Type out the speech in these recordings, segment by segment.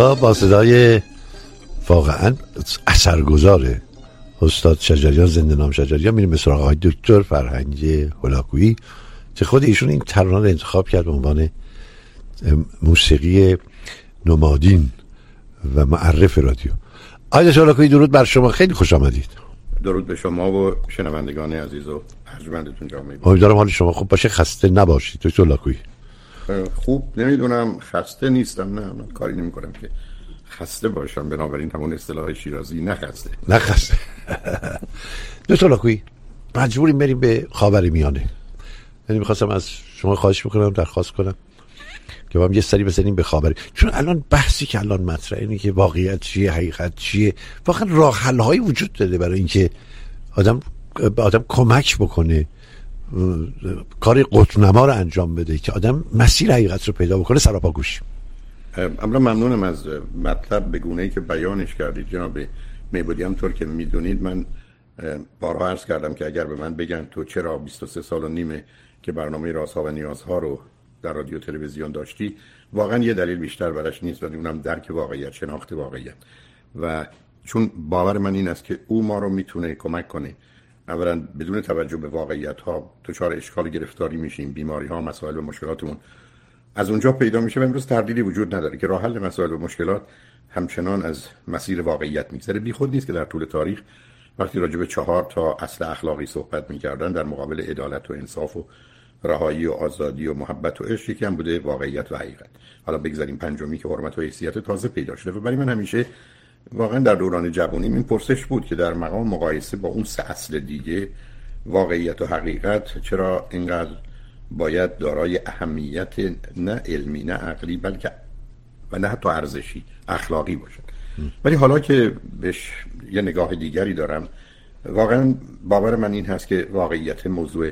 با صدای واقعا اثرگذاره استاد شجریان زنده نام شجریان میریم به سراغ های دکتر فرهنگ هلاکویی که خود ایشون این ترانه رو انتخاب کرد به عنوان موسیقی نمادین و معرف رادیو. آیدش هلاکویی درود بر شما. خیلی خوش آمدید. درود به شما و شنوندگان عزیز و ارجمندتون جامعه. امیدوارم حال شما خوب باشه. خسته نباشید دکتر هلاکویی. خوب نمی‌دونم خسته نیستم نه من کاری نمی کنم که خسته باشم بنابراین همون اصطلاح شیرازی نخسته نخسته دکتر لاکوی مجبوریم بریم به خاور میانه. یعنی می‌خواستم از شما خواهش می‌کنم درخواست کنم که هم یه سری بزنیم به خاور. چون الان بحثی که الان مطرحه اینه که واقعیت چیه حقیقت چیه. واقعا راه حل وجود داده برای اینکه آدم به آدم کمک بکنه. کار قطنما رو انجام بده که آدم مسیر حقیقت رو پیدا بکنه سراپا گوش امرا ممنونم از مطلب به گونه ای که بیانش کردید. جناب میبودی همطور که می‌دونید من بارها عرض کردم که اگر به من بگن تو چرا 23 سال و نیمه که برنامه رازها و نیازها رو در رادیو تلویزیون داشتی واقعا یه دلیل بیشتر برش نیست و اونم درک واقعیت شناخت واقعیت. و چون باور من این است که او ما رو می‌تونه کمک کنه اولا بدون توجه به واقعیت ها چهار اشکال گرفتاری میشیم بیماری ها مسائل و مشکلاتمون. از اونجا پیدا میشه و امروز تردیدی وجود نداره که راه حل مسائل و مشکلات همچنان از مسیر واقعیت میگذره. بیخود نیست که در طول تاریخ وقتی راجع به چهار تا اصل اخلاقی صحبت می‌کردن در مقابل عدالت و انصاف و رهایی و آزادی و محبت و عشق یکی بوده واقعیت و حقیقت. حالا بگذاریم پنجمی که حرمت و حیثیت تازه پیدا شده و برای من همیشه واقعا در دوران جوانی این پرسش بود که در مقام مقایسه با اون سه اصل دیگه واقعیت و حقیقت چرا اینقدر باید دارای اهمیت نه علمی نه عقلی بلکه و نه حتی ارزشی اخلاقی باشد. ولی حالا که بهش یه نگاه دیگری دارم واقعا باور من این هست که واقعیت موضوع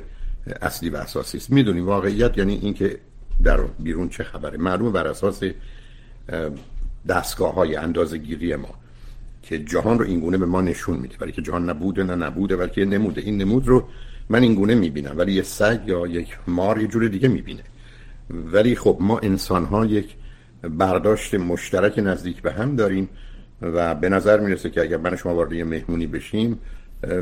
اصلی و اساسی است. می‌دونیم واقعیت یعنی اینکه در بیرون چه خبره؟ معلوم بر اساس دستگاه های اندازه گیری ما. که جهان رو اینگونه به ما نشون میده. برای که جهان نبوده نه نبوده بلکه نموده. این نمود رو من این گونه می‌بینم. ولی یه سگ یا یک مار یه جور دیگه می‌بینه. ولی خب ما انسان ها یک برداشت مشترک نزدیک به هم داریم و به نظر می‌رسه که اگر من شما وارد یه مهمونی بشیم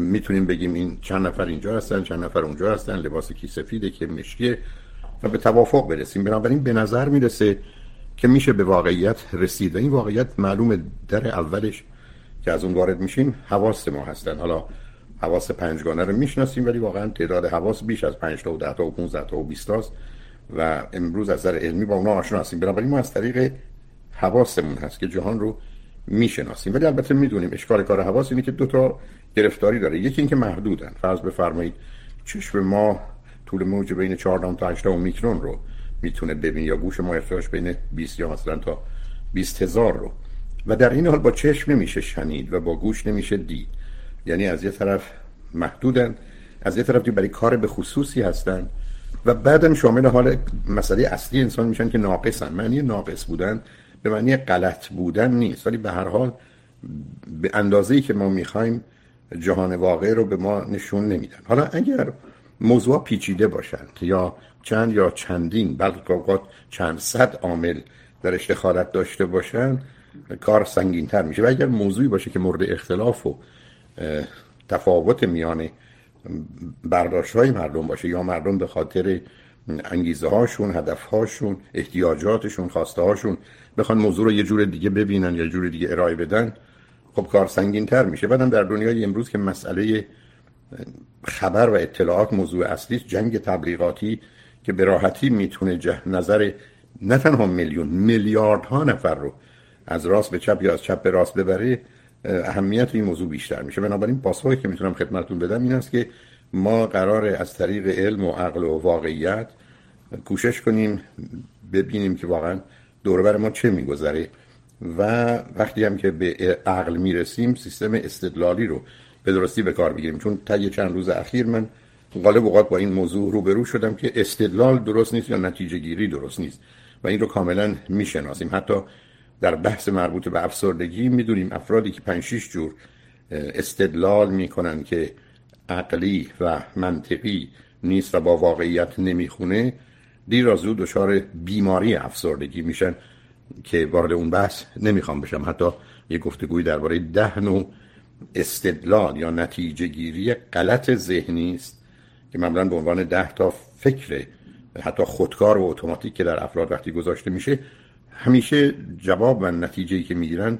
می‌تونیم بگیم این چند نفر اینجا هستن چند نفر اونجا هستن لباس کی سفیده که مشکیه و به توافق برسیم. بنابراین به نظر می‌رسه که میشه به واقعیت رسید. و این واقعیت معلومه در اولش. که از اون وارد میشیم حواس ما هستن. حالا حواس پنجگانه رو می‌شناسیم ولی واقعا تعداد حواس بیش از 5 تا و 10 تا و 15 تا و 20 تاست و امروز از نظر علمی با اونا آشنا هستیم. بنابراین ما از طریق حواسمون هست که جهان رو می‌شناسیم. ولی البته می‌دونیم اشکال کار حواس اینه که دو تا گرفتاری داره. یکی اینکه محدودن. فرض بفرمایید چشم ما طول موج بین 4 تا 8 میکرون رو می‌تونه ببین یا گوش ما ارتعاش بین 20 یا مثلا تا 20 هزار رو. و در این حال با چشم نمیشه شنید و با گوش نمیشه دید. یعنی از یه طرف محدودن از یه طرف برای کار به خصوصی هستن و بعدم شامل حال مسئله اصلی انسان میشن که ناقصن. معنی ناقص بودن به معنی غلط بودن نیست. ولی به هر حال به اندازه‌ای که ما می‌خوایم جهان واقع رو به ما نشون نمیدن. حالا اگر موضوع پیچیده باشند یا چند یا چندین بلکه اوقات چند صد عامل در دخالت داشته باشند کار سنگین تر میشه. و اگر موضوعی باشه که مورد اختلاف و تفاوت میان برداشت های مردم باشه یا مردم به خاطر انگیزه هاشون هدف هاشون احتیاجاتشون خواسته هاشون بخوان موضوع رو یه جور دیگه ببینن یا جور دیگه ارائه بدن خب کار سنگین تر میشه. بعدم در دنیای امروز که مسئله خبر و اطلاعات موضوع اصلی جنگ تبلیغاتی که به راحتی می‌تونه نظر نه تنها میلیون میلیاردها نفر رو از راست به چپ یا از چپ به راست ببره اهمیت این موضوع بیشتر میشه. بنابراین پاسخی که می‌تونم خدمتتون بدم این است که ما قرار از طریق علم و عقل و واقعیت کوشش کنیم ببینیم که واقعا دور بر ما چه میگذره. و وقتی هم که به عقل می‌رسیم سیستم استدلالی رو به درستی به کار بگیریم چون تا چند روز اخیر من غالب اوقات با این موضوع روبرو شدم که استدلال درست نیست یا نتیجه گیری درست نیست. و این رو کاملا می‌شناسیم. حتی در بحث مربوط به افسردگی می‌دونیم افرادی که 5 6 جور استدلال می‌کنن که عقلی و منطقی نیست و با واقعیت نمی‌خونه دیر از زود دچار بیماری افسردگی میشن که وارد اون بحث نمی‌خوام بشم. حتی یه گفتگوی درباره ده نوع استدلال یا نتیجه گیری غلط ذهنی است که معمولا به عنوان ده تا فکر حتی خودکار و اتوماتیک که در افراد وقتی گذاشته میشه همیشه جواب و نتیجه که می‌گیرن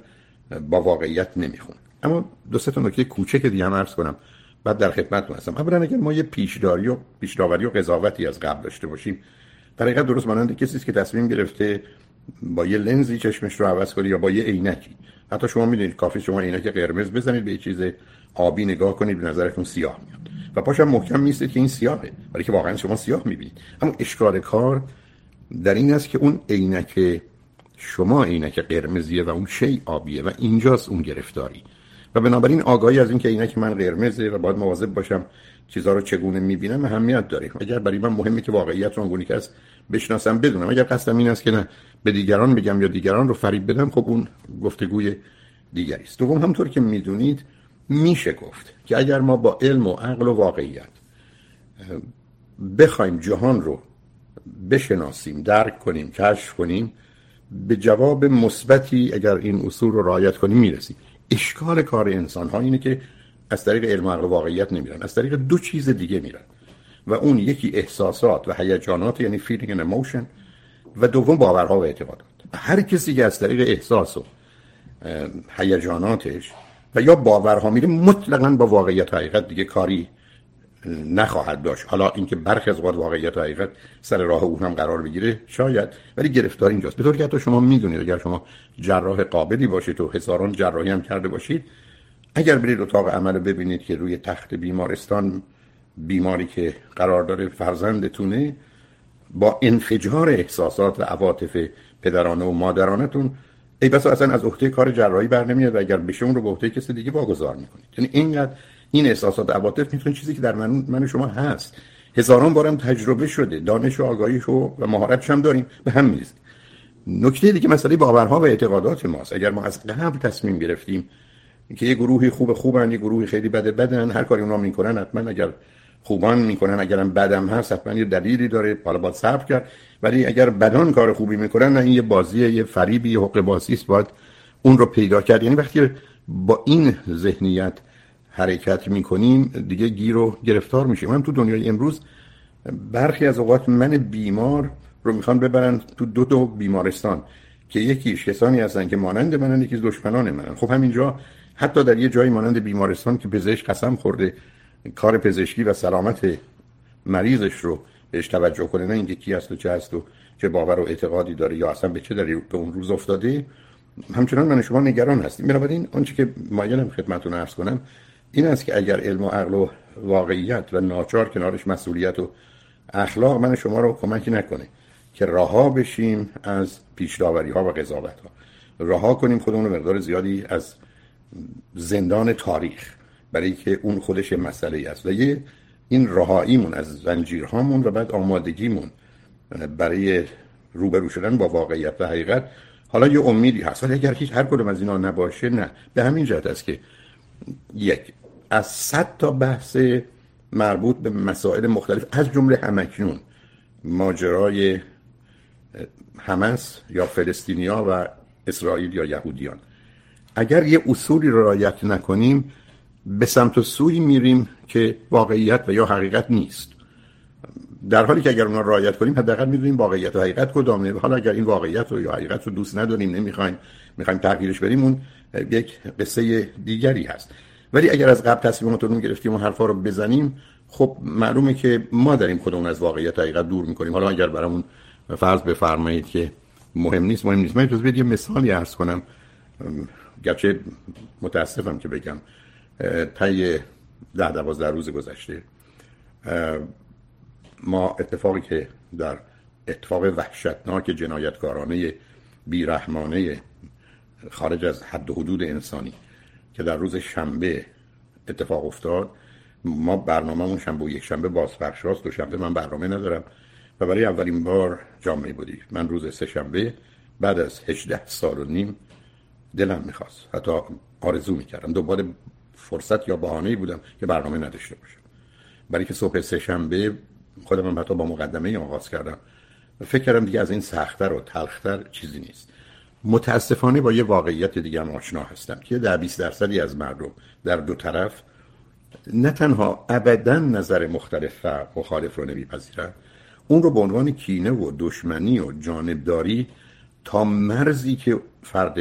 با واقعیت نمیخون. اما دو سه تا نکته کوچک دیگه هم عرض کنم. بعد در خدمتتون هستم. اولا اگر ما یه پیشداری و پیشداوری و قضاوتی از قبل داشته باشیم. در حقیقت درست مانند کسی که تصمیم گرفته با یه لنزی چشمش رو عوض کنه یا با یه عینکی. حتی شما می‌دونید کافی شما عینک قرمز بزنید به یه چیز آبی نگاه کنید به نظرتون سیاه میاد. و پاشم محکم میستید که این سیاهه ولی که واقعا شما سیاه می‌بینید. اما اشکال کار در این است که اون عینک شما عینک قرمزیه و اون شی آبیه و اینجاست اون گرفتاری. و بنابراین آگاهی از اینکه عینک من قرمزه و باید مواظب باشم چیزها رو چگونه می‌بینم اهمیت داره. اگر برای من مهمه که واقعیت رو اونگونه که است بشناسم بدونم. اگر قصدم این است که نه به دیگران بگم یا دیگران رو فریب بدم خب اون گفتگوی دیگری است. دوم همطور که می‌دونید میشه گفت که اگر ما با علم و عقل و واقعیت بخوایم جهان رو بشناسیم درک کنیم کشف کنیم به جواب مثبتی اگر این اصول رو رعایت کنیم می‌رسیم. اشکال کار انسان ها اینه که از طریق علم و واقعیت نمیرن از طریق دو چیز دیگه میرن. و اون یکی احساسات و هیجانات یعنی feeling and emotion و دوم باورها و اعتقادات. هر کسی که از طریق احساس و هیجاناتش و یا باورها میره مطلقا با واقعیت حقیقت دیگه کاری نخواهد داشت. حالا اینکه برخی از اوقات واقعیت و حقیقت سر راه او هم قرار بگیره شاید. ولی گرفتار اینجاست. به طور که حتی شما می‌دونید اگر شما جراح قابلی باشید و هزاران جراحی هم کرده باشید اگر برید اتاق عمل ببینید که روی تخت بیمارستان بیماری که قرار داره فرزندتونه با انفجار احساسات و عواطف پدرانه و مادرانتون ای بس اصلا از عهده کار جراحی بر نمیاد و اگر بشه اون رو به عهده کسی دیگه واگذار می‌کنید. یعنی اینقدر این احساسات عواطف می‌تونه چیزی که در من من شما هست. هزاران بارم تجربه شده دانش و آگاهیش و مهارتش هم داریم. به هم می‌رسیم نکته دیگه مسئله باورها و اعتقادات ماست. اگر ما از قبل تصمیم گرفتیم که یه گروهی خوب خوبن یه گروهی خیلی بده بدن هر کاری اونا می‌کنن حتما اگر خوبان می‌کنن اگرم بدم هست حتما یه دلیلی داره حالا باید صبر کرد. ولی اگر بدان کار خوبی می‌کنن نه این یه بازی یه فریبی یه حق بازی است باید اون رو پیدا کرد. یعنی وقتی با این ذهنیت حرکت می‌کنیم دیگه گیر و گرفتار میشیم. من تو دنیای امروز برخی از اوقات من بیمار رو می‌خوان ببرن تو دو دو بیمارستان که یکیش کسانی هستن که مانند منن یکی دشمنان منن. خب همینجا حتی در یه جایی مانند بیمارستان که پزشک قسم خورده کار پزشکی و سلامت مریضش رو بهش توجه کنه نه اینکه کی هست و چه هست و چه باور و اعتقادی داره یا اصلا به چه دلیل به اون روز افتاده. همچنان من شما نگران هستیم. بنابراین آنچه که مایلم خدمتتون عرض کنم این است که اگر علم و عقل و واقعیت و ناچار کنارش مسئولیت و اخلاق من شما رو کمکی نکنه که رها بشیم از پیشداوری ها و قضاوت ها رها کنیم خودمون مقدار زیادی از زندان تاریخ برای که اون خودش مسئله است و یه این رهاییمون از زنجیرهامون و بعد آمادگیمون برای روبرو شدن با واقعیت و حقیقت حالا یه امیدی هست. ولی اگر هیچ هر کدوم از اینا نباشه نه. به همین جهت است که یک از صد تا بحث مربوط به مسائل مختلف از جمله همکنون ماجرای حمس یا فلسطینیا و اسرائیل یا یهودیان. اگر یه اصولی رو رعایت نکنیم به سمت و سوی میریم که واقعیت و یا حقیقت نیست. در حالی که اگر اونا رعایت کنیم حداقل می‌دونیم واقعیت و حقیقت کدامه. حالا اگر این واقعیت و یا حقیقت رو دوست نداریم نمی‌خوایم می‌خوایم تغییرش بریم اون یک قصه دیگری هست. ولی اگر از قبل تصمیماتون گرفتیم و حرفا رو بزنیم خب معلومه که ما داریم خودمون از واقعیت و حقیقت دور می‌کنیم. حالا اگر برامون فرض بفرمایید که مهم نیست مهم نیست. من اجازه یه مثالی عرض کنم. گرچه متاسفم که بگم. طی ده دوازده روز گذشته. ما اتفاقی که در اتفاق وحشتناک جنایتکارانه بیرحمانه خارج از حد و حدود انسانی که در روز شنبه اتفاق افتاد ما برنامهمون شنبه و یک شنبه بازپخش راست دو شنبه من برنامه ندارم و برای اولین بار جامعه بودی. من روز سه شنبه بعد از 18 سال و نیم دلم می‌خواست. حتی آرزو می‌کردم. دوباره فرصت یا بهانه‌ای بودم که برنامه نداشته باشم. برای که صبح سه شنبه خودم حتی با مقدمه آغاز کردم. فکر کردم دیگه از این سختتر و تلختر چیزی نیست. متاسفانه با یه واقعیت دیگه هم آشنا هستم که در 20 درصدی از مردم در دو طرف نه تنها ابدا نظر مختلف و مخالف رو نمیپذیرن اون رو به عنوان کینه و دشمنی و جانبداری تا مرزی که فرد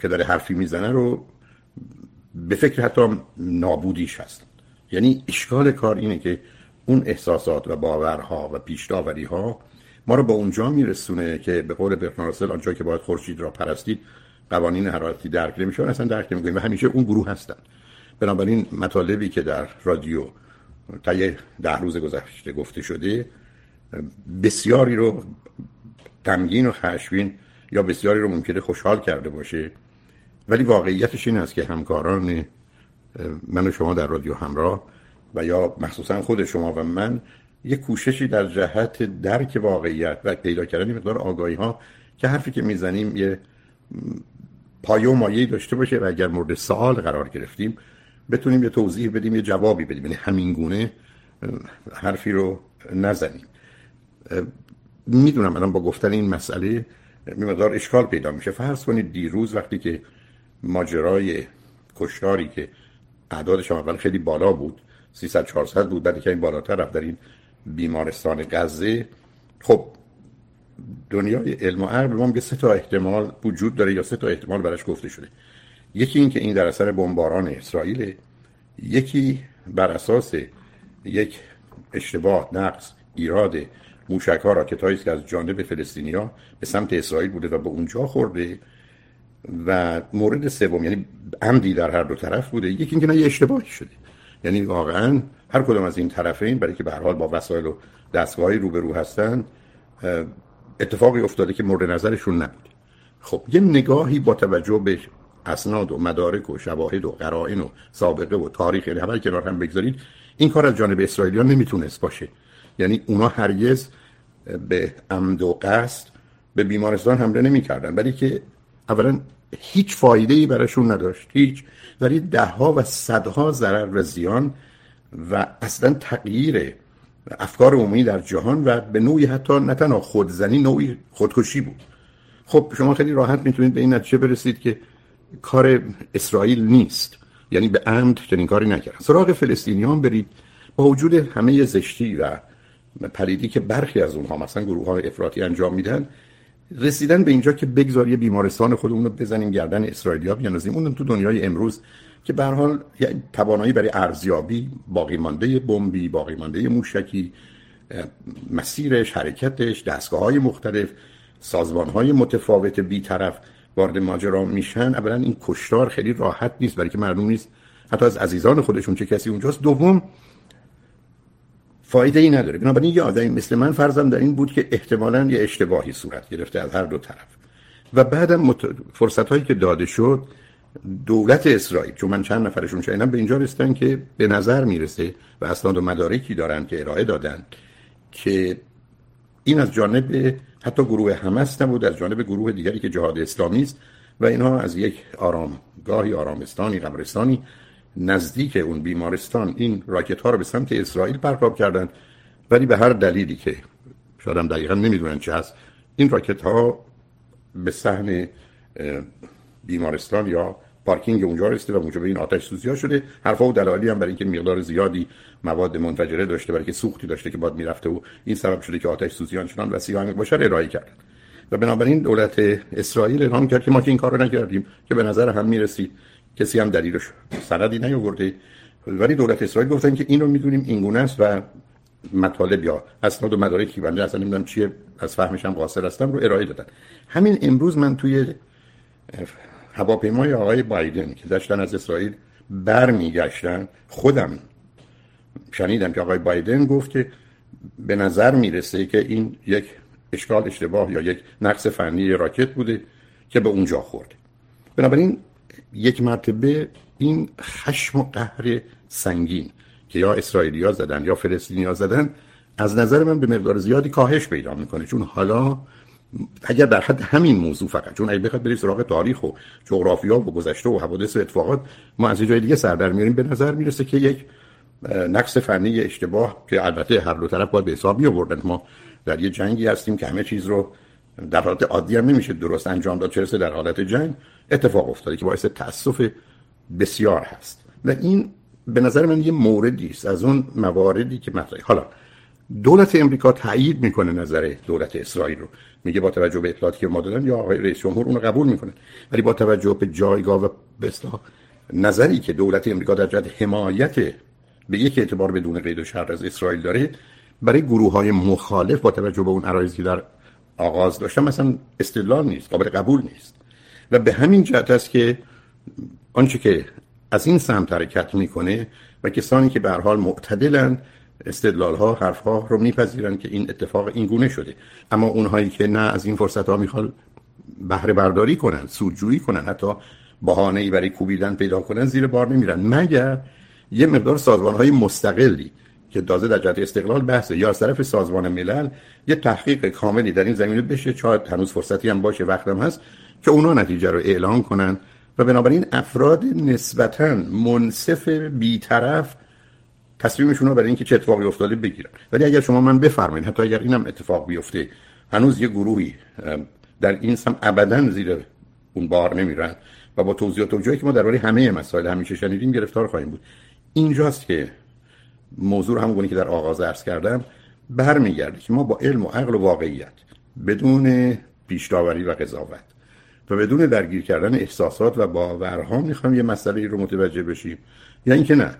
که داره حرفی می‌زنه رو به فکر حتی نابودیش هست. یعنی اشکال کار اینه که اون احساسات و باورها و پیشداوری ها ما رو به اونجا میرسونه که به قول برتون آنجا که باید خورشید را پرستید قوانین حرارتی درک نمیشه اصلا درک نمی‌کنیم و همیشه اون گروه هستن. بنابراین مطالبی که در رادیو تا یه ده روز گذشته گفته شده بسیاری رو تمگین و خشبین یا بسیاری رو ممکنه خوشحال کرده باشه. ولی واقعیتش این است که همکاران من و شما در رادیو همراه و یا مخصوصا خود شما و من یه کوششی در جهت درک واقعیت و پیدا کردن مقدار آگاهی ها که حرفی که می‌زنیم یه پایه و مایه داشته باشه و اگر مورد سوال قرار گرفتیم بتونیم یه توضیح بدیم یه جوابی بدیم. یعنی همین گونه حرفی رو نزنیم. می‌دونم الان با گفتن این مسئله مقدار اشکال پیدا میشه. فرض کنید دیروز وقتی که ماجرای کشتاری که اعدادش اول خیلی بالا بود 300 400 بود. بعد این بالاتر رفت در این بیمارستان غزه. خب دنیای علم و عقل ما میگه سه تا احتمال وجود داره یا سه تا احتمال براش گفته شده. یکی این که این در اثر بمباران اسرائیل یکی بر اساس یک اشتباه نقص ایراد موشک ها راکت که از جانب فلسطینیا به سمت اسرائیل بوده و به اونجا خورده و مورد سوم یعنی عمدی در هر دو طرف بوده. یکی اینکه نه یه اشتباهی شده. یعنی واقعا هر کدوم از این طرفین برای که به هر حال با وسایل و دستگاهی روبرو هستن اتفاقی افتاده که مورد نظرشون نبود. خب یه نگاهی با توجه به اسناد و مدارک و شواهد و قرائن و سابقه و تاریخ یعنی همه کنار هم بگذارید این کار از جانب اسرائیلیان نمی‌تونست باشه. یعنی اونا هرگز به عمد و قصد به بیمارستان حمله نمی‌کردن ولی که اولا هیچ فایده ای براشون نداشت هیچ. ولی ده ها و صدها ضرر و زیان و اصلا تغییر افکار عمومی در جهان و به نوعی حتی نه تنها خودزنی نوعی خودکشی بود. خب شما خیلی راحت می‌تونید به این نتیجه برسید که کار اسرائیل نیست. یعنی به عمد چنین کاری نکردن. سراغ فلسطینیان برید. با وجود همه زشتی و پلیدی که برخی از اونها مثلا گروه های افراطی انجام میدن رسیدن به اینجا که بگذاری بیمارستان خودمون رو بزنیم گردن اسرائیلیا بیانازیم اون تو دنیای امروز که به حال توانایی برای ارزیابی باقی مانده بمبی باقی مانده موشکی مسیرش حرکتش دستگاه های مختلف سازمان های متفاوت بیطرف وارد ماجرا میشن. اولا این کشتار خیلی راحت نیست برای که مردم نیست حتی از عزیزان خودشون چه کسی اونجاست. دوم فایده ای نداره. بنابراین یه آدمی مثل من فرضم در این بود که احتمالا یه اشتباهی صورت گرفته از هر دو طرف. و بعدم مت... فرصت هایی که داده شد دولت اسرائیل چون من چند نفرشون شنیدم به اینجا رسیدن که به نظر می‌رسه و اسناد و مدارکی دارن که ارائه دادن که این از جانب حتی گروه حماس نبود از جانب گروه دیگری که جهاد اسلامی است و اینها از یک آرامگاهی آرامستانی قبرستانی نزدیک اون بیمارستان این راکت ها رو به سمت اسرائیل پرتاب کردن ولی به هر دلیلی که شاید هم دقیقا نمی‌دونن چه هست این راکت ها به صحن بیمارستان یا پارکینگ اونجا رسیده و موجب این آتش سوزی ها شده. حرفا و دلایلی هم برای اینکه مقدار زیادی مواد منفجره داشته برای که سوختی داشته که باد می‌رفته و این سبب شده که آتش سوزی آنچنان وسیع و باشه ارائه کرد. و بنابراین دولت اسرائیل اعلام کرد که ما که این کار رو نکردیم که به نظر هم می‌رسید کسی هم دلیلش سندی نیاورده. ولی دولت اسرائیل گفتن که این رو می‌دونیم اینگونه است و مطالب یا اسناد و مدارکی بنده اصلا نمی‌دونم چیه از فهمش هم قاصر هستم رو ارائه دادن. همین امروز من توی هواپیمای آقای بایدن که داشتن از اسرائیل برمیگشتن خودم شنیدم که آقای بایدن گفت که به نظر می‌رسه که این یک اشکال اشتباه یا یک نقص فنی راکت بوده که به اونجا خورده. بنابراین یک مرتبه این خشم و قهر سنگین که یا اسرائیلیا زدن یا فلسطینیا زدن از نظر من به مقدار زیادی کاهش پیدا می‌کنه. چون حالا اگر در حد همین موضوع فقط چون اگه بخواد بریم سراغ تاریخ و جغرافیا و گذشته و حوادث و اتفاقات ما از جای دیگه سر در میاریم به نظر می‌رسه که یک نقص فنی اشتباه که البته هر دو طرف باید به حساب می ما در یه جنگی هستیم که همه چیز رو در حالت عادی هم نمیشه درست انجام داد چرسه در حالت جنگ اتفاق افتاده که باعث تاسف بسیار هست. و این به نظر من یه موردی است از اون مواردی که مطرحه حالا دولت امریکا تایید می‌کنه نظر دولت اسرائیل رو. میگه با توجه به اطلاعاتی که ما دادن یا آقای رئیس جمهور اون رو قبول می‌کنه. ولی با توجه به جایگاه و به نظری که دولت امریکا در جهت حمایت به یک اعتبار بدون قید و شرط از اسرائیل داره برای گروه های مخالف با توجه به اون عرایزی در آغاز داشتن مثلا استدلال نیست قابل قبول نیست. و به همین جهت است که آنچه که از این سمت حرکت می‌کنه و کسانی که به حال معتدلن استدلال ها حرف ها رو میپذیرن که این اتفاق این گونه شده. اما اونهایی که نه از این فرصت ها می‌خوان بهره برداری کنن سودجویی کنن حتی بهانه ای برای کوبیدن پیدا کنن زیر بار نمیرن. مگر یه مقدار سازمان های مستقلی که دازه در جهت استقلال بحثه. یا از طرف سازمان ملل یه تحقیق کاملی در این زمینه بشه. شاید هنوز فرصتی هم باشه وقتم هست که اونا نتیجه رو اعلام کنن. و بنابراین افراد نسبتا منصف بیطرف تصمیمشون رو برای اینکه چه اتفاقی افتاده بگیرن. ولی اگر شما من بفرمایید حتی اگر اینم اتفاق بیفته هنوز یه گروهی در این سم ابدا زیر اون بار نمیرن و با توضیحات و که ما درباره همه مسائل همیشه شنیدیم گرفتار خواهیم بود. اینجاست که موضوع همونی که در آغاز عرض کردم برمیگرده که ما با علم و عقل و واقعیت بدون پیشداوری و قضاوت و بدون درگیر کردن احساسات و باورها می‌خوایم یه مسئله رو متوجه بشیم. یا اینکه نه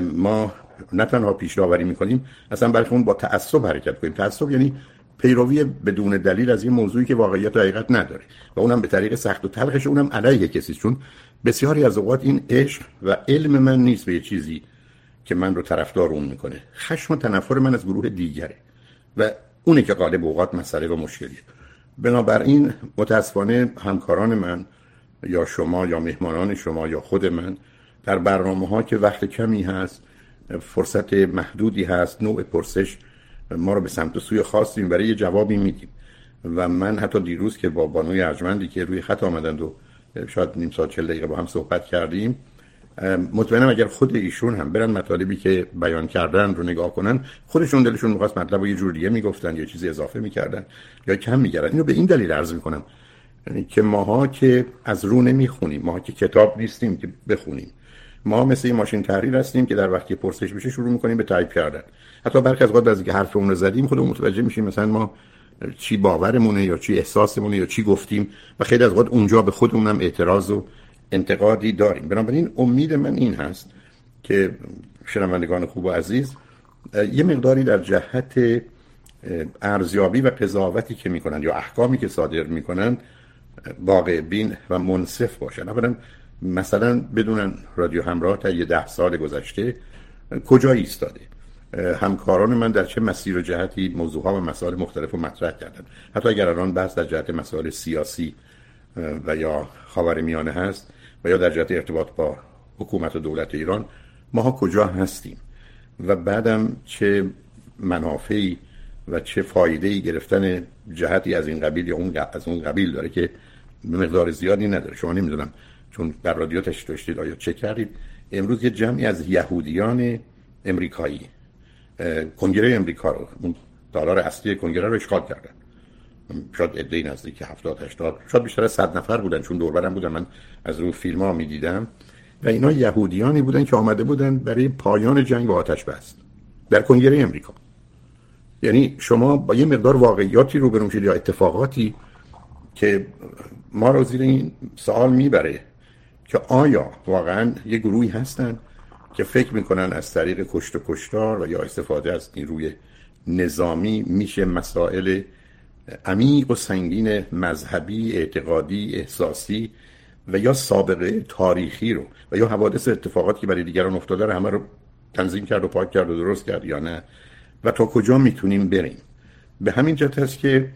ما نه تنها پیش داوری می‌کنیم اصلا برای اون با تعصب حرکت کنیم. تعصب یعنی پیروی بدون دلیل از یه موضوعی که واقعیت و حقیقت نداره و اونم به طریق سخت و تلخش اونم علیه کسی. چون بسیاری از اوقات این عشق و علم من نیست به یه چیزی که من رو طرفدار اون می‌کنه. خشم و تنفر من از گروه دیگره. و اونه که غالب اوقات مسئله و مشکلیه. بنابراین متاسفانه همکاران من یا شما یا مهمانان شما یا خود من در برنامه ها که وقت کمی هست فرصت محدودی هست نوع پرسش ما رو به سمت سوی خواستیم برای یه جوابی میدیم. و من حتی دیروز که با بانوی ارجمندی که روی خط آمدند و شاید نیم ساعت چل دقیقه با هم صحبت کردیم مطمئنم اگر خود ایشون هم برن مطالبی که بیان کردن رو نگاه کنن خودشون دلشون می‌خواست مطلب رو یه جور دیگه می‌گفتن یا چیزی اضافه می‌کردن یا کم می‌کردن. اینو به این دلیل عرض می‌کنم. یعنی که ماها که از رو نمی‌خونیم ماها که کتاب نیستیم که بخونیم. ما مثل این ماشین تحریر هستیم که در وقتی پرسش بشه شروع می‌کنیم به تایپ کردن. حتی برخی از اوقات از اینکه حرفمون رو زدیم خودمون متوجه میشیم مثلا ما چی باورمونه یا چی احساسمونه یا چی گفتیم و خیلی از اوقات اونجا به خودمونم اعتراض و انتقادی داریم. بنابراین امید من این هست که شنوندگان خوب و عزیز یه مقداری در جهت ارزیابی و قضاوتی که می‌کنن یا احکامی که صادر می‌کنن واقع بین و منصف باشن. اولا مثلا بدونن رادیو همراه تا یه ده سال گذشته کجا ایستاده. همکاران من در چه مسیر و جهتی موضوع ها و مسائل مختلف رو مطرح کردن. حتی اگر الان بحث در جهت مسائل سیاسی و یا خاورمیانه هست و یا در جهت ارتباط با حکومت و دولت ایران ماها کجا هستیم و بعدم چه منافعی و چه فایده گرفتن جهتی از این قبیل یا اون از اون قبیل داره که مقدار زیادی نداره. شما نمی‌دونم چون در رادیو داشتید آیا چه کردید. امروز یه جمعی از یهودیان امریکایی کنگره امریکا رو اون دلار اصلی کنگره رو اشغال کردن. شاید ادهی نزدیک 70 80 شاید بیشتر از 100 نفر بودن چون دوربرم بودن. من از اون فیلم ها می‌دیدم. و اینا یهودیانی بودن که آمده بودن برای پایان جنگ و آتش بست در کنگره امریکا. یعنی شما با یه مقدار واقعیاتی رو برون یا اتفاقاتی که ما رو زیر این سوال می‌بره که آیا واقعا یه گروهی هستن که فکر می‌کنن از طریق کشت و کشتار و یا استفاده از نیروی نظامی میشه مسائل عمیق و سنگین مذهبی اعتقادی احساسی و یا سابقه تاریخی رو و یا حوادث اتفاقاتی که برای دیگران افتاده رو همه رو تنظیم کرد و پاک کرد و درست کرد یا نه و تا کجا می‌تونیم بریم. به همین جهت هست که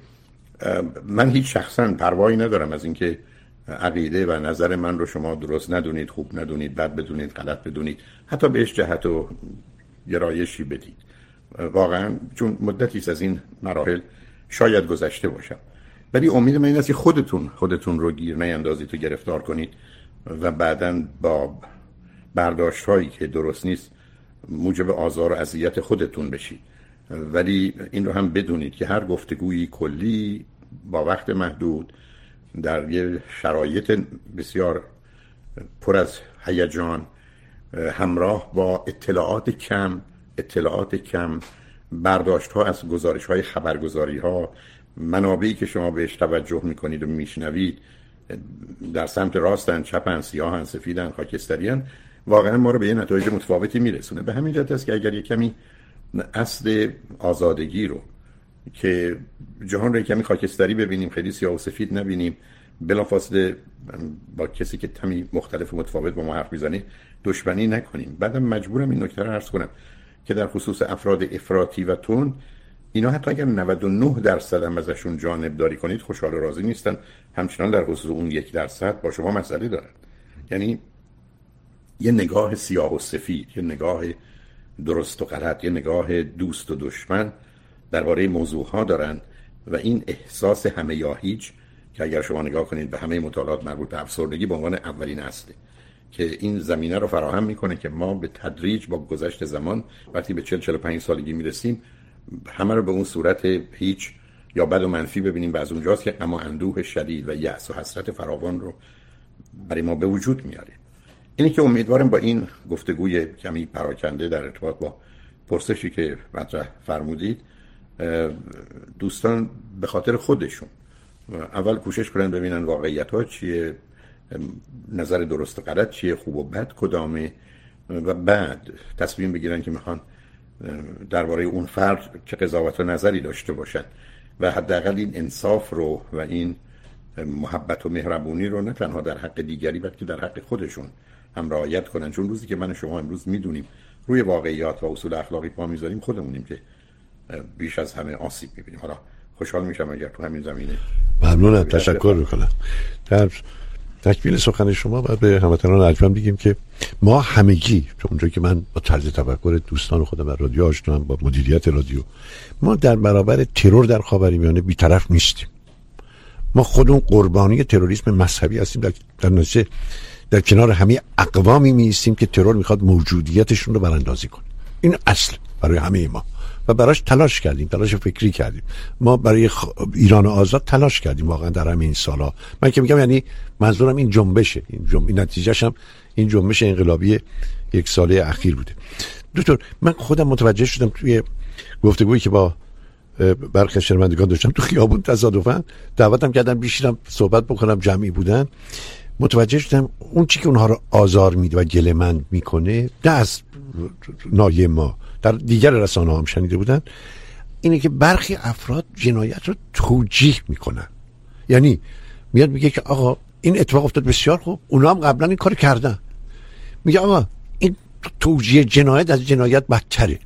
من هیچ شخصا پروایی ندارم از اینکه عقیده و نظر من رو شما درست ندونید خوب ندونید بد بدونید غلط بدونید حتی بهش جهت و گرایشی بدید. واقعا چون مدتی از این مراحل شاید گذشته باشم. ولی امید من این است که خودتون خودتون رو گیر نیندازید و گرفتار کنید و بعدا با برداشت هایی که درست نیست موجب آزار و اذیت خودتون بشید. ولی این رو هم بدونید که هر گفتگویی کلی با وقت محدود در یه شرایط بسیار پر از هیجان همراه با اطلاعات کم اطلاعات کم برداشت ها از گزارش های خبرگزاری ها منابعی که شما بهش توجه می‌کنید و میشنوید در سمت راستن چپن سیاهن سفیدن خاکستریان واقعا ما رو به یه نتایج متفاوتی میرسونه. به همین جهت است که اگر یه کمی اصل آزادگی رو که جهان رو کمی خاکستری ببینیم خیلی سیاه و سفید نبینیم بلافاصله با کسی که کمی مختلف و متفاوت با ما حرف می‌زنه دشمنی نکنیم. بعدم مجبورم این نکته رو عرض کنم. که در خصوص افراد افراطی و تون اینا حتی اگر 99 درصد هم ازشون جانب داری کنید خوشحال و راضی نیستن. همچنان در خصوص اون یک درصد با شما مسئله دارن. یعنی یه نگاه سیاه و سفید یه نگاه درست و غلط یه نگاه دوست و دشمن درباره موضوع ها دارن و این احساس همه یا هیچ که اگر شما نگاه کنید به همه مطالعات مربوط به افسردگی به عنوان اولین اصله. که این زمینه رو فراهم می‌کنه که ما به تدریج با گذشت زمان وقتی به 40 45 سالگی می‌رسیم همه رو به اون صورت هیچ یا بد و منفی ببینیم و از اونجاست که اما اندوه شدید و یأس و حسرت فراوان رو برای ما به وجود میاره اینی که امیدوارم با این گفتگوی کمی پراکنده در ارتباط با پرسشی که مطرح فرمودید دوستان به خاطر خودشون اول کوشش کنن ببینن واقعیت ها چیه نظر درست و غلط چیه خوب و بد کدامه؟ و بعد تصمیم بگیرن که می‌خوان درباره اون فرد چه قضاوت و نظری داشته باشن. و حداقل این انصاف رو و این محبت و مهربونی رو نه تنها در حق دیگری بلکه در حق خودشون هم رعایت کنن. چون روزی که من شما امروز می‌دونیم روی واقعیات و اصول اخلاقی پا می‌ذاریم خودمونیم که بیش از همه آسیب می‌بینیم. حالا خوشحال میشم اگر تو همین زمینه ممنونم تشکر می‌کنم. در تکمیل سخن شما و به هموطنان اجمن بگیم که ما همگی اونجا که من با طرز تفکر دوستان خودم در رادیو آشنام با مدیریت رادیو ما در برابر ترور در خاورمیانه بیطرف نیستیم. ما خودمون قربانی تروریسم مذهبی هستیم. در, در نتیجه در کنار همه اقوامی میستیم که ترور می‌خواد موجودیتشون رو براندازی کنه. این اصل برای همه ما. و براش تلاش کردیم تلاش فکری کردیم. ما برای ایران آزاد تلاش کردیم واقعا در همین سالا من که میگم یعنی منظورم این جنبشه. این, جنب... این نتیجهش هم این جنبش انقلابی یک ساله اخیر بوده. دکتر من خودم متوجه شدم توی گفتگویی که با برخی شرمندگان داشتم تو خیابون تصادفا دعوتم کردم بیشیرم صحبت بکنم جمعی بودن. متوجه شدم اون چی که اونها رو آزار میده و گلمند می‌کنه دست نایه ما. در دیگر رسانه هم شنیده بودن. اینه که برخی افراد جنایت رو توجیه می‌کنن. یعنی میاد میگه که آقا این اتفاق افتاد بسیار خوب. اونا هم قبلا این کار کردن. میگه آقا این توجیه جنایت از جنایت بدتره.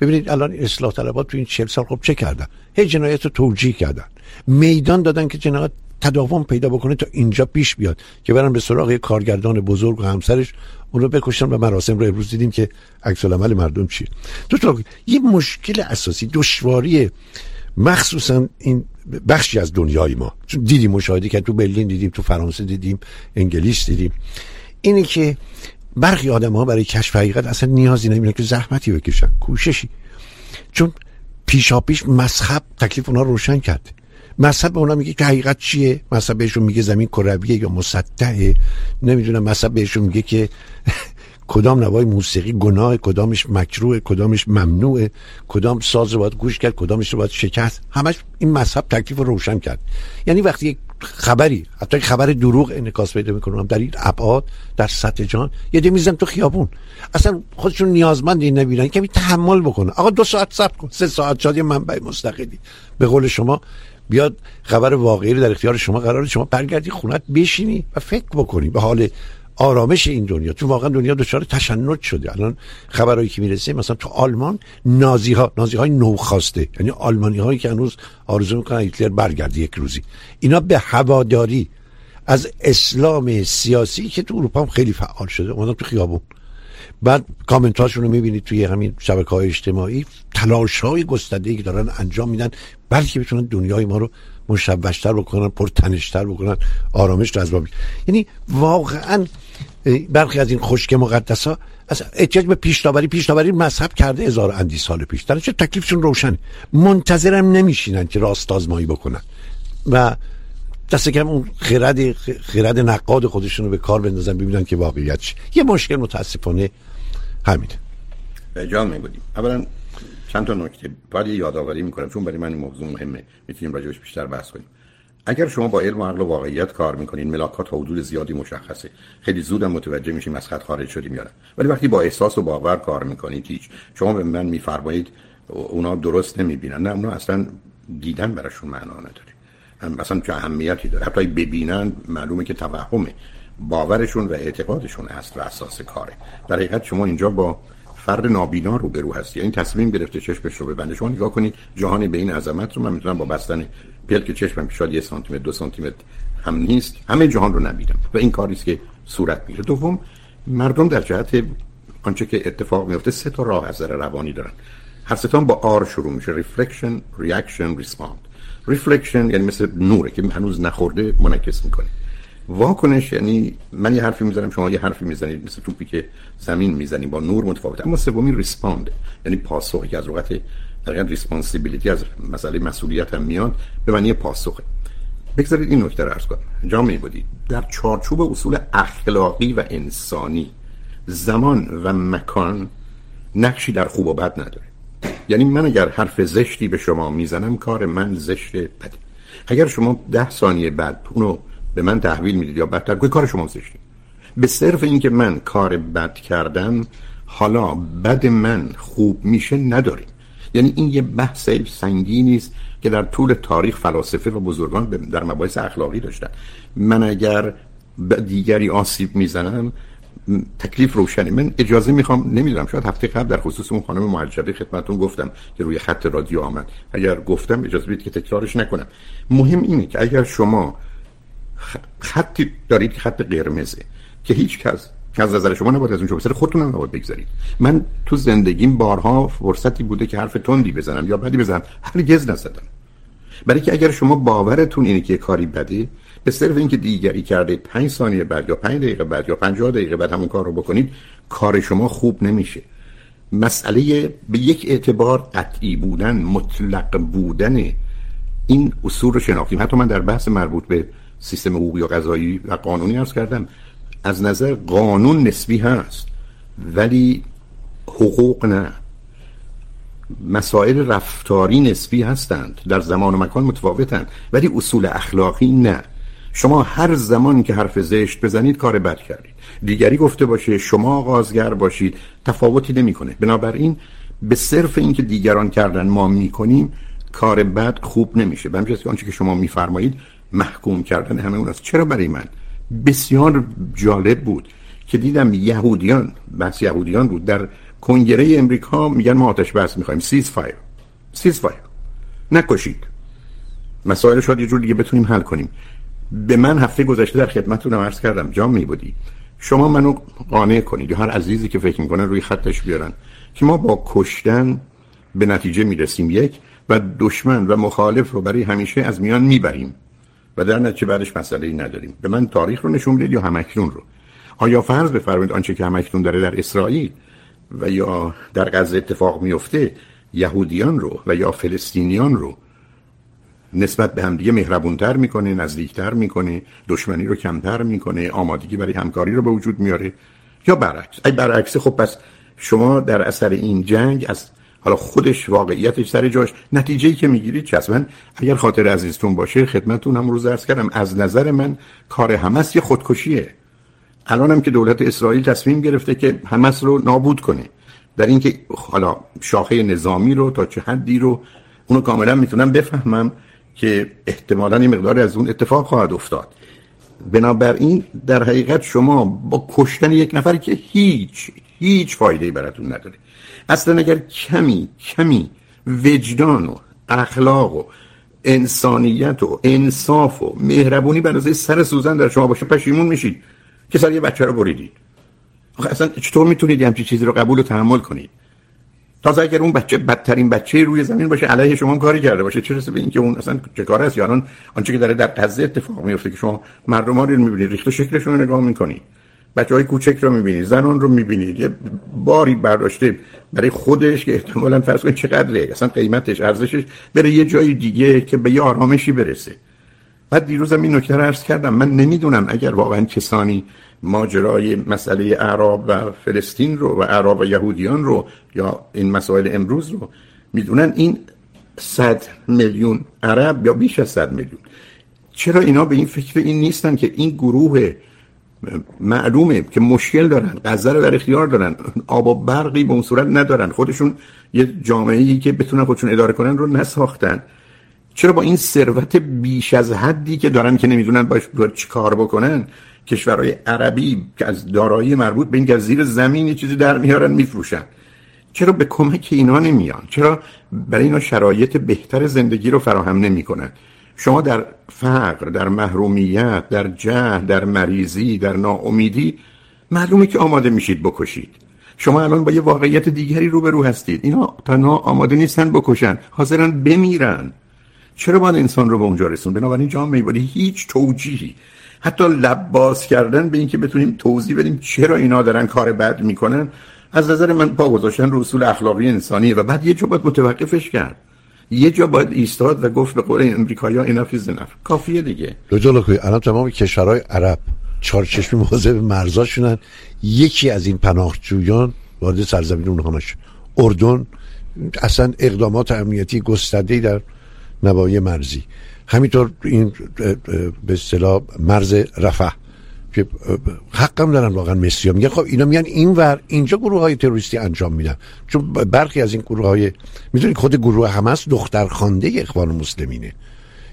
ببینید الان اصلاح طلبات تو این 40 سال خب چه کردن؟ هی جنایت رو توجیه کردن. میدان دادن که جنایت تداوم پیدا بکنه تا اینجا پیش بیاد که برن به سراغ کارگردان بزرگ و همسرش اون رو بکشن و مراسم رو امروز دیدیم که عکس العمل مردم چیه. دو یه مشکل اساسی دشواری مخصوصا این بخشی از دنیای ما. چون دیدیم مشاهده که تو برلین دیدیم تو فرانسه دیدیم انگلیس دیدیم. اینه که برخی آدم ها برای کشف حقیقت اصلا نیازی نمیدن که زحمتی بکشن کوششی. چون پیشا پیش مذهب تکلیف اونا روشن کرد مذهب به اونا میگه که حقیقت چیه؟ مذهب بهشون میگه زمین کرویه یا مسطحه. نمی‌دونم مذهب بهشون میگه که کدام نوای موسیقی گناه کدامش مکروه کدامش ممنوعه کدام ساز رو باید گوش کرد کدامش رو باید شکست. همش این مذهب تکلیف رو روشن کرد. یعنی وقتی یک خبری حتی خبر دروغ انعکاس پیدا می‌کنم در این ابعاد در سطح جان یه دی میزن تو خیابون. اصلا خودشون نیازمند این نبینن که تحمل بکنه آقا دو ساعت صبر کن. سه ساعت شاد یه منبع مستقلی. به قول شما بیاد خبر واقعی رو در اختیار شما قرار شما برگردی خونت بشینی و فکر بکنی به حال آرامش این دنیا. تو واقعا دنیا دچار تشنج شده. الان خبرایی که می‌رسه مثلا تو آلمان نازی ها نازی های نو خواسته یعنی آلمانی هایی که هنوز آرزو می‌کنن هیتلر برگرده یک روزی. اینا به هواداری از اسلام سیاسی که تو اروپا هم خیلی فعال شده اومدن تو خیابون. بعد کامنت رو می‌بینید توی همین شبکه های اجتماعی. تلاش های گسترده که دارن انجام میدن بلکه بتونن دنیای ما رو مشوشتر بکنن پرتنشتر بکنن آرامش رو از یعنی واقعا برخی از این خشک مقدس ها از احتیاج به پیشتابری پیشتابری مذهب کرده هزار اندی سال پیش. در چه تکلیفشون روشن منتظرم نمیشینن که راست آزمایی بکنن. و دست کم اون خرد خرد نقاد خودشون رو به کار بندازن ببینن که واقعیت چی یه مشکل متاسفانه همینه جان میبودیم. اولا چند تا نکته. باید یادآوری می‌کنم چون برای من موضوع مهمه. می‌تونیم راجعش بیشتر بحث کنیم. اگر شما با علم و عقل و واقعیت کار می‌کنین ملاکات حدود زیادی مشخصه. خیلی زودم متوجه میشیم از خط خارج شدیم یا ولی وقتی با احساس و باور کار می‌کنید هیچ. شما به من میفرمایید اونا درست نمی‌بینن. نه اونا اصلا دیدن براشون معنا نداره. هم اصلا چه اهمیتی داره؟ حتی ببینن معلومه که توهمه. باورشون و اعتقادشون است و اساس کاره. در حقیقت شما اینجا با فرد نابینا روبرو هستی. یعنی تصمیم گرفته چشمش رو ببنده شما نگاه کنید جهان به این عظمت رو من می‌تونم با بستن که چشمم شاید یه سانتی متر دو سانتی متر هم نیست. همه جهان رو نبینم و این کاری است که صورت می‌گیره. دوم مردم در جهت آنچه که اتفاق میفته سه تا راه از روانی دارن. هر سه تاشون با R شروع میشه. reflection reaction respond reflection یعنی مثل نوره که هنوز نخورده منعکس می‌کنه. واکنش یعنی من یه حرفی می‌زنم شما یه حرفی می‌زنید مثل توپی که زمین می‌زنی با نور متفاوته. اما سومی respond یعنی پاسخی که از وقت در responsibility از مسئله مسئولیت هم میاد به معنی پاسخه بگذارید این نکته رو عرض کنم. جامعه بودید در چارچوب اصول اخلاقی و انسانی زمان و مکان نقشی در خوب و بد نداره. یعنی من اگر حرف زشتی به شما می‌زنم کار من زشت بده اگر شما ده ثانیه بعد اونو به من تحویل می‌دید یا بدتر که کار شما زشتی به صرف اینکه من کار بد کردم حالا بد من خوب میشه نداریم. یعنی این یه بحث سنگینی است که در طول تاریخ فلاسفه و بزرگان در مباحث اخلاقی داشتن. من اگر دیگری آسیب می‌زنم تکلیف روشنی من اجازه می‌خوام نمی‌دونم شاید هفته قبل در خصوص اون خانم معجبه خدمتون گفتم که روی خط رادیو آمد. اگر گفتم اجازه بدید که تکرارش نکنم. مهم اینه که اگر شما خطی دارید که خط قرمزه که هیچ کس که از نظر شما نباید از اونجا بسر خودتون هم نباید بگذارید من تو زندگیم بارها فرصتی بوده که حرف تندی بزنم یا بدی بزنم. هرگز نزدم. برای که اگر شما باورتون اینه که کاری بده به صرف اینکه دیگری کرده پنج ثانیه بعد یا پنج دقیقه بعد یا پنجاه دقیقه بعد همون کار رو بکنید کار شما خوب نمیشه. مسئله به یک اعتبار قطعی بودن مطلق بودن این اصول رو شناختیم. حتی من در بحث مربوط به سیستم حقوقی و قضایی و قانونی ارز کردم از نظر قانون نسبی هست ولی حقوق نه. مسائل رفتاری نسبی هستند در زمان و مکان متفاوتند ولی اصول اخلاقی نه. شما هر زمان که حرف زشت بزنید کار بد کردید. دیگری گفته باشه شما آغازگر باشید تفاوتی نمی‌کنه. بنابراین به صرف اینکه دیگران کردن ما می‌کنیم کار بد خوب نمیشه. به همین جهت آنچه که شما میفرمایید محکوم کردن همه اون است. چرا برای من؟ بسیار جالب بود که دیدم یهودیان بحث یهودیان بود. در کنگره امریکا میگن ما آتش بس می‌خوایم. ceasefire ceasefire نکشید. مسائل شاید یه جور دیگه بتونیم حل کنیم. به من هفته گذشته در خدمتتون عرض کردم. جام می بودی شما منو قانع کنید یا هر عزیزی که فکر می‌کنن روی خطش بیارن که ما با کشتن به نتیجه می‌رسیم. یک و دشمن و مخالف رو برای همیشه از میان می‌بریم. و در نتیجه بعدش مسئله ای نداریم. به من تاریخ رو نشون بدید یا همکنون رو؟ آیا فرض بفرمایید آنچه که همکنون داره در اسرائیل و یا در غزه اتفاق میفته یهودیان رو و یا فلسطینیان رو نسبت به همدیگه مهربونتر می‌کنه نزدیکتر می‌کنه دشمنی رو کمتر می‌کنه آمادگی برای همکاری رو به وجود میاره؟ یا برعکس؟ ای برعکس خب پس شما در اثر این جنگ از حالا خودش واقعیتش سر جاش. نتیجه ای که می‌گیرید چه من اگر خاطر عزیزتون باشه خدمتتون هم روز عرض کردم از نظر من کار همس یه خودکشیه. الانم که دولت اسرائیل تصمیم گرفته که همس رو نابود کنه. در اینکه حالا شاخه نظامی رو تا چه حدی رو اونو کاملا می‌تونم بفهمم که احتمالا این مقدار از اون اتفاق خواهد افتاد. بنابراین در حقیقت شما با کشتن یک نفری که هیچ هیچ فایده براتون نداره. اصلا اگر کمی کمی وجدان و اخلاق و انسانیت و انصاف و مهربونی به سر سوزن در شما باشه پشیمون میشید که سر یه بچه رو بریدید. اصلا چطور می‌تونید همچی چیزی رو قبول و تحمل کنید؟ تازه اگر اون بچه بدترین بچه روی زمین باشه علیه شما کاری کرده باشه. چه رسه به اینکه اون اصلا چه کار است؟ یاران آنچه که داره در غزه اتفاق میفته که شما مردم ها رو می‌بینید ریخت و شکلشون رو نگاه می‌کنید. بچه های کوچک رو می‌بینید زنان رو می‌بینید یه باری برداشته برای خودش که احتمالا فرض کنید چقدره اصلا قیمتش ارزشش بره یه جای دیگه که به یه آرامشی برسه. بعد دیروزم این نکته رو عرض کردم. من نمی‌دونم اگر واقعا کسانی ماجرای مسئله اعراب و فلسطین رو و اعراب و یهودیان رو یا این مسائل امروز رو می‌دونن این صد میلیون عرب یا بیش از صد میلیون. چرا اینا به این فکر این نیستن که این گروه معلومه که مشکل دارن غزه رو در اختیار دارن آب و برقی به اون صورت ندارن. خودشون یه جامعه ای که بتونن خودشون اداره کنن رو نساختن. چرا با این ثروت بیش از حدی که دارن که نمی‌دونن باش چی کار بکنن کشورهای عربی که از دارایی مربوط به این که زیر زمین یه چیزی در میارن میفروشن؟ چرا به کمک اینا نمیان؟ چرا برای اینا شرایط بهتر زندگی رو فراهم نمی‌کنن؟ شما در فقر در محرومیت در جه در مریضی در ناامیدی معلومه که آماده میشید بکشید. شما الان با یه واقعیت دیگری روبرو هستید. اینا تنها آماده نیستن بکشن حاضرن بمیرن. چرا باید انسان رو به اونجا رسون؟ بنابراین جامعه بودی هیچ توجیهی. حتی لب باز کردن به اینکه بتونیم توضیح بدیم چرا اینا دارن کار بد می‌کنن از نظر من پا گذاشتن رو اصول اخلاقی انسانی و بعد یه جا باید متوقفش کرد. یه جا باید ایستاد و گفت به قول امریکایی اینا فیز نف کافیه دیگه. دو الان تمام کشورهای عرب چشمی مواظب مرزاشونن یکی از این پناهجویان وارد سرزمین اونها نشه. اردن اصلا اقدامات امنیتی گسترده در نواحی مرزی. همینطور این به اصطلاح مرز رفح. که حقم دارن واقعا مصری میگن خب اینا میان اینور اینجا گروه های تروریستی انجام میدن. چون برخی از این گروه های می‌دونید خود گروه حماس دختر خانده اخوان مسلمینه.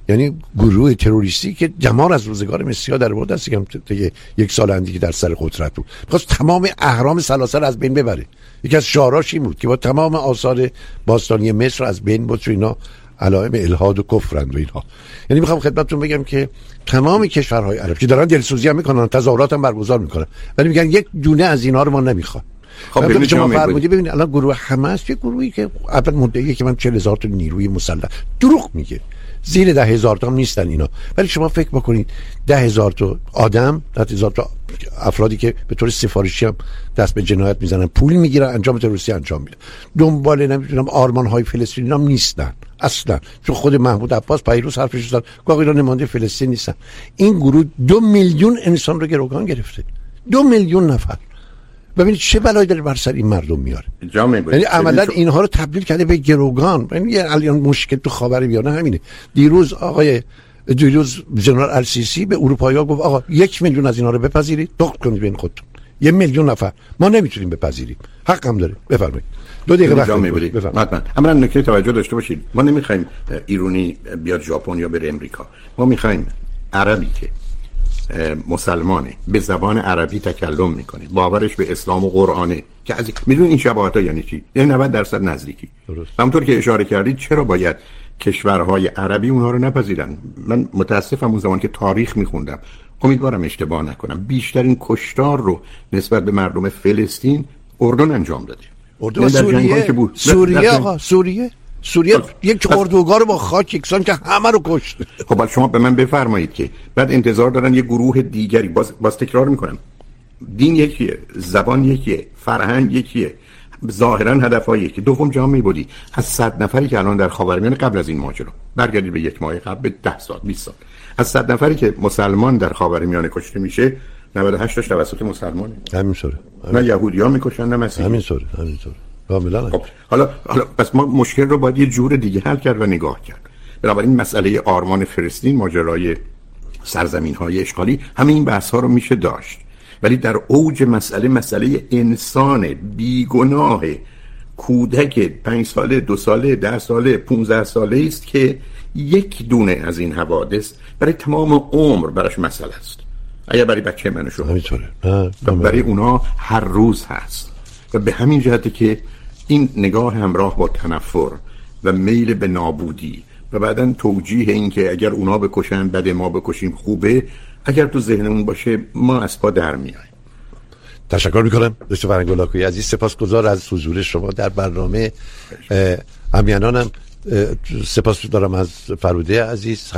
یعنی گروه تروریستی که جمار از روزگار مصری در برده است که یک سال اندی که در سر قدرت بود می‌خواست تمام اهرام سلاسل از بین ببره. یکی از شعراش این بود که با تمام آثار باستانی مصر از بین بود اینا علائم الهاد و کفرند و اینها. یعنی می‌خوام خدمتتون بگم که تمام کشورهای عرب که دارن دلسوزی هم می‌کنن تظاهرات هم برگزار می‌کنن. ولی میگن یک دونه از اینها رو ما نمی‌خوام. خب ببینید شما فرمودی ببینید الان گروه حماس یه گروهی که اول مدعیه که من 40 هزار تا نیروی مسلح دروغ میگه. زیر ده هزار تا هم نیستن اینا. ولی شما فکر بکنید ده هزار تا آدم ده هزار تا افرادی که به طور سفارشی هم دست به جنایت می‌زنن پول می‌گیرن انجام تروریستی انجام میدن دنبال نمی‌دونم آرمان های فلسطینی هم نیستن اصلا. چون خود محمود عباس پیروز حرفش زد گاهی اینا نماینده فلسطین نیستن. این گروه دو میلیون انسان رو گروگان گرفته. دو میلیون نفر. ببینید چه بلایی داره بر سر این مردم میاره. یعنی عملا اینها رو تبدیل کرده به گروگان. یعنی یه الان مشکل تو خاور میانه همینه. دیروز آقای دیروز جنرال السیسی به اروپایی ها گفت آقا یک میلیون از اینها رو بپذیرید. دخت کنید بین خودتون. یه میلیون نفر. ما نمی‌تونیم بپذیریم. حق هم داره. بفرمایید. دو دقیقه وقت می‌برید. حتما. اما نکته توجه داشته باشید. ما نمی‌خوایم ایرونی بیاد ژاپن یا بره امریکا. ما می‌خوایم عربی که مسلمانه. به زبان عربی تکلم می‌کنه. باورش به اسلام و قرآنه. که از میدون این شباهت ها یعنی چی؟ یعنی 90 درصد نزدیکی. همونطور که اشاره کردید چرا باید کشورهای عربی اونها رو نپذیرن؟ من متاسفم اون زمان که تاریخ میخوندم. امیدوارم اشتباه نکنم. بیشترین کشتار رو نسبت به مردم فلسطین اردن انجام داده. اردن سوریه؟ سوریه آقا سوریه؟ سوریه یک اردوگاه رو با خاک یکسان که همه رو کشت. خب شما به من بفرمایید که بعد انتظار دارن یه گروه دیگری. باز, باز تکرار می‌کنم. دین یکیه زبان یکیه فرهنگ یکیه ظاهرا هدفهای یکی دوم جامعه بودی از صد نفری که الان در خاورمیانه قبل از این ماجرا. برگردید به یک ماه قبل به ده سال 20 سال. از صد نفری که مسلمان در خاورمیانه کشته میشه 98 تاش توسط مسلمانه. همین طوره نه یهودی ها می‌کشن نه مسیحی. همین طوره همین طوره کاملا. خب حالا حالا پس ما مشکل رو باید یه جور دیگه حل کرد و نگاه کرد. بنابراین مسئله آرمان فلسطین ماجرای سرزمین های اشغالی همه این بحث ها رو میشه داشت. ولی در اوج مسئله مسئله انسان بیگناه کودک پنج ساله دو ساله ده ساله پونزده ساله است که یک دونه از این حوادث برای تمام عمر براش مسئله است. اگر برای بچه من شما برای اونا هر روز هست. و به همین جهته که این نگاه همراه با تنفر و میل به نابودی و بعدا توجیه این که اگر اونا بکشن بده ما بکشیم خوبه. اگر تو ذهنمون باشه ما از پا در میایم. تشکر می‌کنم دکتر فرنگ عزیز. عزیز سپاسگزار از حضور شما در برنامه. امیانانم سپاس دارم از فروده عزیز.